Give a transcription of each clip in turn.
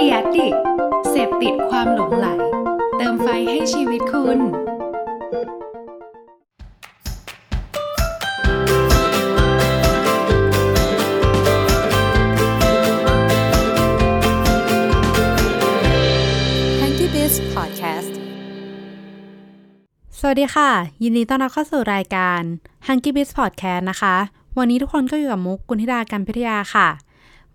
เดียดิเสพติดความหลงไหล เติมไฟให้ชีวิตคุณ Hanky Biz Podcast สวัสดีค่ะ ยินดีต้อนรับเข้าสู่รายการ Hunky Biz Podcast นะคะ วันนี้ทุกคนก็อยู่กับมุกกุลธิดาการพิทยาค่ะ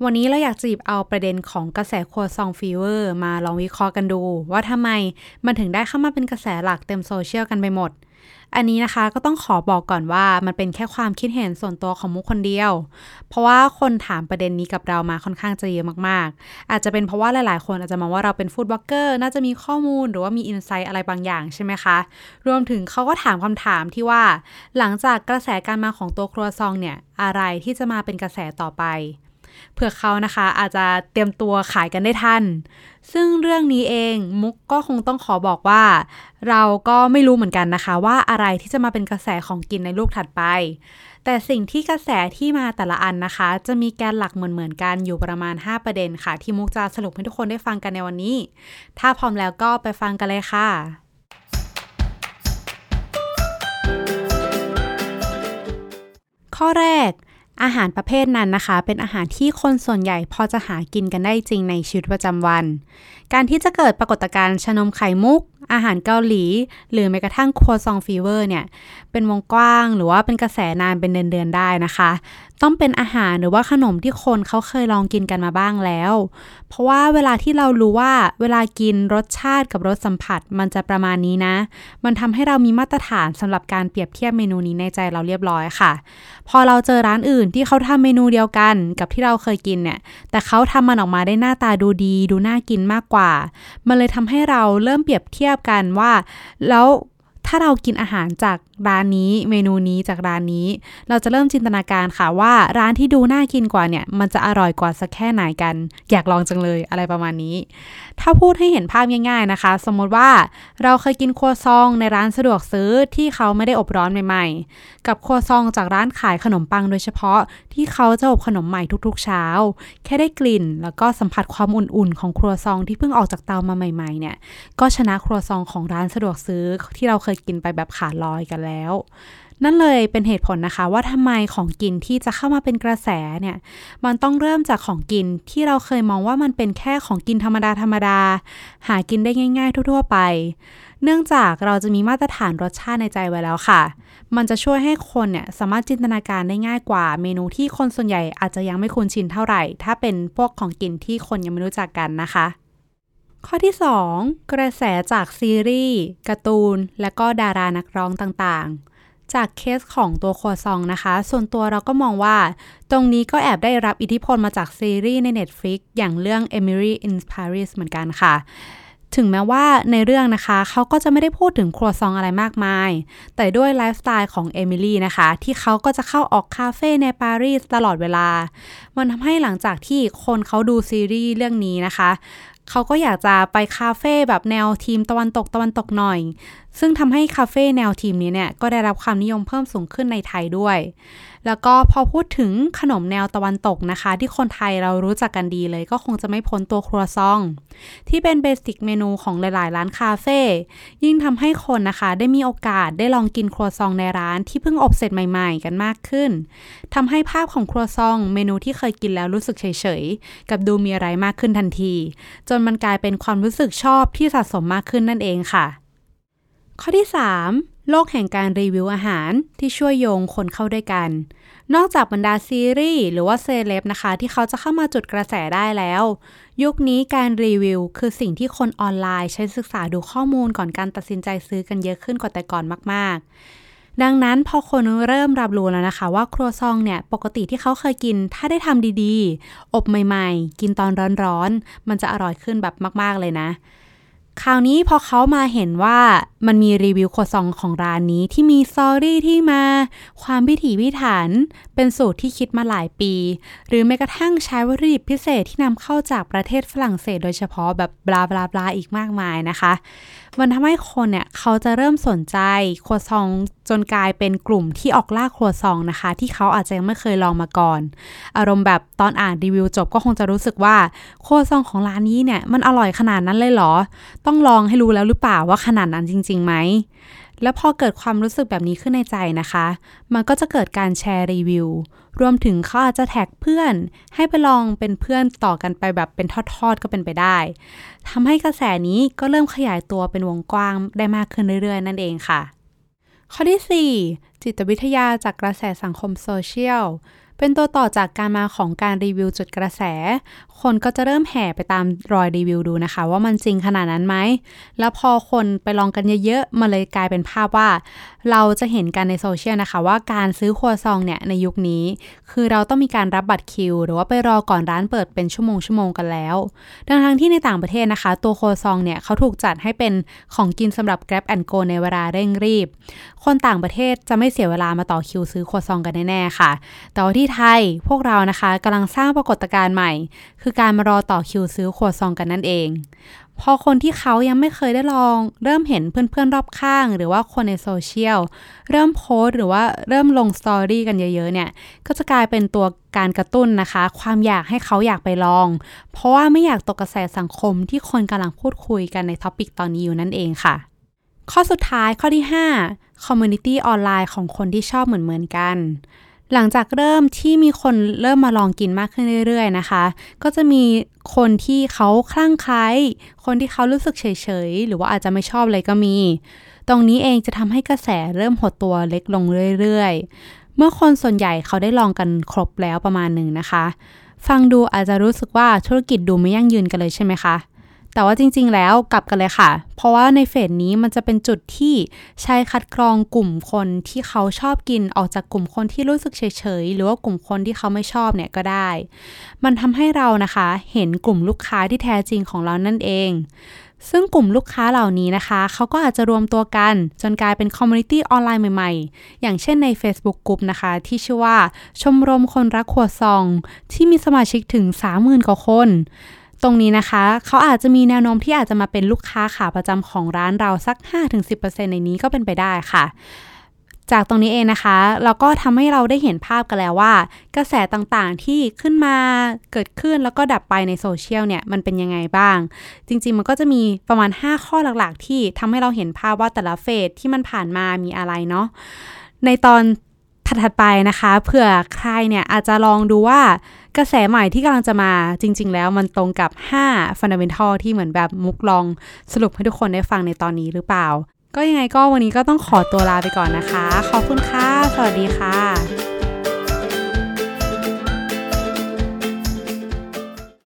วันนี้เราอยากจะหยิบเอาประเด็นของกระแสครัวซอง fever มาลองวิเคราะห์กันดู ว่าทำไมมันถึงได้เข้ามาเป็นกระแสหลักเต็มโซเชียลกันไปหมด อันนี้นะคะก็ต้องขอบอกก่อนว่ามันเป็นแค่ความคิดเห็นส่วนตัวของมุกคนเดียว เพราะว่าคนถามประเด็นนี้กับเรามาค่อนข้างจะเยอะมากๆ อาจจะเป็นเพราะว่าหลายๆ คนอาจจะมองว่าเราเป็น food blogger น่าจะมีข้อมูลหรือว่ามี insight อะไรบางอย่างใช่ไหมคะ รวมถึงเขาก็ถามคำถามที่ว่า หลังจากกระแสการมาของตัวครัวซองเนี่ยอะไรที่จะมาเป็นกระแสต่อไป เพื่อเขานะคะอาจจะเตรียมตัวขายกันได้ทัน ซึ่งเรื่องนี้เองมุกก็คงต้องขอบอกว่า เราก็ไม่รู้เหมือนกันนะคะ ว่าอะไรที่จะมาเป็นกระแสของกินในลูกถัดไป แต่สิ่งที่กระแสที่มาแต่ละอันนะคะ จะมีแกนหลักเหมือนๆกันอยู่ประมาณ 5 ประเด็นค่ะ ที่มุกจะสรุปให้ทุกคนได้ฟังกันในวันนี้ ถ้าพร้อมแล้วก็ไปฟังกันเลยค่ะข้อแรก อาหารประเภทนั้นนะคะ เป็นอาหารที่คนส่วนใหญ่พอจะหากินกันได้จริงในชีวิตประจำวัน การที่จะเกิดปรากฏการณ์ชนมไข่มุก อาหารเกาหลี หรือแม้กระทั่งครัวซองฟีเวอร์เนี่ย เป็นวงกว้างหรือว่าเป็นกระแสนานเป็นเดือนๆได้นะคะ ต้องเป็นอาหารหรือว่าขนมที่คนเขาเคยลองกินกันมาบ้างแล้ว เพราะว่าเวลาที่เรารู้ว่าเวลากินรสชาติกับรสสัมผัสมันจะประมาณนี้นะ มันทำให้เรามีมาตรฐานสำหรับการเปรียบเทียบเมนูนี้ในใจเราเรียบร้อยค่ะ พอเราเจอร้านอื่นที่เขาทำเมนูเดียวกันกับที่เราเคยกินเนี่ย แต่เขาทำมันออกมาได้หน้าตาดูดี ดูน่ากินมากกว่า มันเลยทำให้เราเริ่มเปรียบเทียบยบกันว่า แล้วถ้าเรากินอาหารจากร้านนี้เมนูนี้จากร้านนี้ เราจะเริ่มจินตนาการค่ะว่าร้านที่ดูน่ากินกว่าเนี่ย มันจะอร่อยกว่าสักแค่ไหนกัน อยากลองจังเลยอะไรประมาณนี้ ถ้าพูดให้เห็นภาพง่ายๆนะคะ สมมติว่าเราเคยกินครัวซองในร้านสะดวกซื้อที่เขาไม่ได้อบร้อนใหม่ๆ กับครัวซองจากร้านขายขนมปังโดยเฉพาะที่เขาจะอบขนมใหม่ทุกๆ เช้า แค่ได้กลิ่น แล้วก็สัมผัสความอุ่นๆ ของครัวซองที่เพิ่งออกจากเตามาใหม่ ๆเนี่ยก็ชนะครัวซองของร้านสะดวกซื้อที่เราเคยกินไปแบบขาดลอยกันแล้ว นั่นเลยเป็นเหตุผลนะคะว่าทำไมของกินที่จะเข้ามาเป็นกระแสเนี่ย มันต้องเริ่มจากของกินที่เราเคยมองว่ามันเป็นแค่ของกินธรรมดาธรรมดา หากินได้ง่าย ๆ ทั่ว ๆ ไป เนื่องจากเราจะมีมาตรฐานรสชาติในใจไว้แล้วค่ะ มันจะช่วยให้คนเนี่ยสามารถจินตนาการได้ง่ายกว่า เมนูที่คนส่วนใหญ่อาจจะยังไม่คุ้นชินเท่าไหร่ ถ้าเป็นพวกของกินที่คนยังไม่รู้จักกันนะคะ ข้อที่ 2 กระแสจากซีรีส์การ์ตูน และก็ดารานักร้องต่างๆ จากเคสของตัวครัวซองนะคะ ส่วนตัวเราก็มองว่า ตรงนี้ก็แอบได้รับอิทธิพลมาจากซีรีส์ใน Netflix อย่างเรื่อง Emily in Paris เหมือนกันค่ะถึงแม้ว่าในเรื่องนะคะ เขาก็จะไม่ได้พูดถึงครัวซองอะไรมากมาย แต่ด้วยไลฟ์สไตล์ของเอมิลี่นะคะ ที่เขาก็จะเข้าออกคาเฟ่ในปารีสตลอดเวลา มันทำให้หลังจากที่คนเขาดูซีรีส์เรื่องนี้นะคะ เขาก็อยากจะไปคาเฟ่แบบแนวทีมตะวันตกตะวันตกหน่อย ซึ่งทำให้คาเฟ่แนวทีมนี้เนี่ยก็ได้รับความนิยมเพิ่มสูงขึ้นในไทยด้วย แล้วก็พอพูดถึงขนมแนวตะวันตกนะคะ ที่คนไทยเรารู้จักกันดีเลยก็คงจะไม่พ้นตัวครัวซอง ที่เป็นเบสิกเมนูของหลาย ๆ ร้านคาเฟ่ยิ่งทำให้คนนะคะได้มีโอกาสได้ลองกินครัวซองในร้านที่เพิ่งอบเสร็จใหม่ ๆ กันมากขึ้นทำให้ภาพของครัวซอง เมนูที่เคยกินแล้วรู้สึกเฉย ๆ กับดูมีอะไรมากขึ้นทันที จนมันกลายเป็นความรู้สึกชอบที่สะสมมากขึ้นนั่นเองค่ะ ข้อที่ 3 โลกแห่งการรีวิวอาหารที่ช่วยโยงคนเข้าด้วยกัน นอกจากบรรดาซีรีส์หรือว่าเซเลบนะคะ ที่เขาจะเข้ามาจุดกระแสได้แล้ว ยุคนี้การรีวิวคือสิ่งที่คนออนไลน์ใช้ศึกษาดูข้อมูลก่อนการตัดสินใจซื้อกันเยอะขึ้นกว่าแต่ก่อนมากๆ ดังนั้นพอคนเริ่มรับรู้แล้วนะคะ ว่าครัวซองเนี่ยปกติที่เขาเคยกิน ถ้าได้ทำดีๆ อบใหม่ๆ กินตอนร้อนๆ มันจะอร่อยขึ้นแบบมากๆเลยนะ คราวนี้พอเขามาเห็นว่ามันมีรีวิวครัวซองของร้านนี้ที่มีซอรี่ที่มา ความพิถีพิถัน เป็นสูตรที่คิดมาหลายปี หรือแม้กระทั่งใช้วัตถุดิบพิเศษที่นำเข้าจากประเทศฝรั่งเศส โดยเฉพาะแบบบลาบลาบลาอีกมากมายนะคะ มันทำให้คนเนี่ยเขาจะเริ่มสนใจครัวซองจนกลายเป็นกลุ่มที่ออกล่าครัวซองนะคะ ที่เขาอาจจะยังไม่เคยลองมาก่อน อารมณ์แบบตอนอ่านรีวิวจบก็คงจะรู้สึกว่าครัวซองของร้านนี้เนี่ยมันอร่อยขนาดนั้นเลยเหรอ ต้องลองให้รู้แล้วหรือเปล่าว่าขนาดนั้นจริงๆไหมแล้วพอเกิดความรู้สึกแบบนี้ขึ้นในใจนะคะ มันก็จะเกิดการแชร์รีวิว รวมถึงเขาอาจจะแท็กเพื่อน ให้ไปลองเป็นเพื่อนต่อกันไปแบบเป็นทอดๆก็เป็นไปได้ ทำให้กระแสนี้ก็เริ่มขยายตัวเป็นวงกว้างได้มากขึ้นเรื่อยๆ นั่นเองค่ะ ข้อที่ 4 จิตวิทยาจากกระแสสังคมโซเชียล เป็นตัวต่อจากการมาของการรีวิวจุดกระแส คนก็จะเริ่มแห่ไปตามรอยรีวิวดูนะคะ ว่ามันจริงขนาดนั้นไหม แล้วพอคนไปลองกันเยอะๆ มันเลยกลายเป็นภาพว่า เราจะเห็นกันในโซเชียลนะคะ ว่าการซื้อครัวซองเนี่ยในยุคนี้ คือเราต้องมีการรับบัตรคิว หรือว่าไปรอก่อนร้านเปิดเป็นชั่วโมงชั่วโมงกันแล้วดังทั้งที่ในต่างประเทศนะคะ ตัวครัวซองเนี่ยเขาถูกจัดให้เป็นของกินสำหรับ Grab and Go ในเวลาเร่งรีบ คนต่างประเทศจะไม่เสียเวลามาต่อคิวซื้อครัวซองกันแน่ๆค่ะแต่ว่าที่ไทย พวกเรานะคะกำลังสร้างปรากฏการณ์ใหม่ คือการมารอต่อคิวซื้อครัวซองกันนั่นเอง พอคนที่เขายังไม่เคยได้ลอง เริ่มเห็นเพื่อนๆรอบข้าง หรือว่าคนในโซเชียลเริ่มโพสต์หรือว่าเริ่มลง story กันเยอะๆเนี่ย ก็จะกลายเป็นตัวการกระตุ้นนะคะ ความอยากให้เขาอยากไปลอง เพราะว่าไม่อยากตกกระแสสังคมที่คนกำลังพูดคุยกันใน topic ตอนนี้อยู่นั่นเองค่ะ ข้อสุดท้ายข้อที่5 Community ออนไลน์ของคนที่ชอบเหมือนๆกัน หลังจากเริ่มที่มีคนเริ่มมาลองกินมากขึ้นเรื่อยๆนะคะ ก็จะมีคนที่เขาคลั่งไคล้คนที่เขารู้สึกเฉยๆ หรือว่าอาจจะไม่ชอบเลยก็มี ตรงนี้เองจะทำให้กระแสเริ่มหดตัวเล็กลงเรื่อยๆ เมื่อคนส่วนใหญ่เขาได้ลองกันครบแล้วประมาณหนึ่งนะคะ ฟังดูอาจจะรู้สึกว่าธุรกิจดูไม่ยั่งยืนกันเลยใช่ไหมคะ แต่ว่าจริงๆ แล้วกลับกันเลยค่ะ เพราะว่าใน phase นี้มันจะเป็นจุดที่ใช้คัดกรองกลุ่มคนที่เขาชอบกินออกจากกลุ่มคนที่รู้สึกเฉยๆ หรือว่ากลุ่มคนที่เขาไม่ชอบเนี่ยก็ได้ มันทำให้เรานะคะ เห็นกลุ่มลูกค้าที่แท้จริงของเรานั่นเอง ซึ่งกลุ่มลูกค้าเหล่านี้นะคะ เขาก็อาจจะรวมตัวกัน จนกลายเป็น community ออนไลน์ใหม่ๆ อย่างเช่นใน Facebook กลุ่มนะคะ ที่ชื่อว่าชมรมคนรักขวดซอง ที่มีสมาชิกถึง 30,000 กว่าคน ตรงนี้นะคะ เขาอาจจะมีแนวโน้มที่อาจจะมาเป็นลูกค้าขาประจำของร้านเราสัก 5-10%ในนี้ก็เป็นไปได้ค่ะจากตรงนี้เองนะคะ เราก็ทำให้เราได้เห็นภาพกันแล้วว่า กระแสต่างๆที่ขึ้นมาเกิดขึ้นแล้วก็ดับไปในโซเชียลเนี่ยมันเป็นยังไงบ้าง จริงๆมันก็จะมีประมาณ 5 ข้อหลักๆ ที่ทำให้เราเห็นภาพว่าแต่ละเฟสที่มันผ่านมามีอะไรเนาะในตอน ถัดไปนะคะเผื่อใครเนี่ยอาจจะลองดูว่ากระแสใหม่ที่กำลังจะมาจริง ๆ แล้วมันตรงกับ 5 fundamental ที่เหมือนแบบมุกลองสรุปให้ทุกคนได้ฟังในตอนนี้หรือเปล่า ก็ยังไงก็วันนี้ก็ต้องขอตัวลาไปก่อนนะคะ ขอบคุณค่ะ สวัสดีค่ะ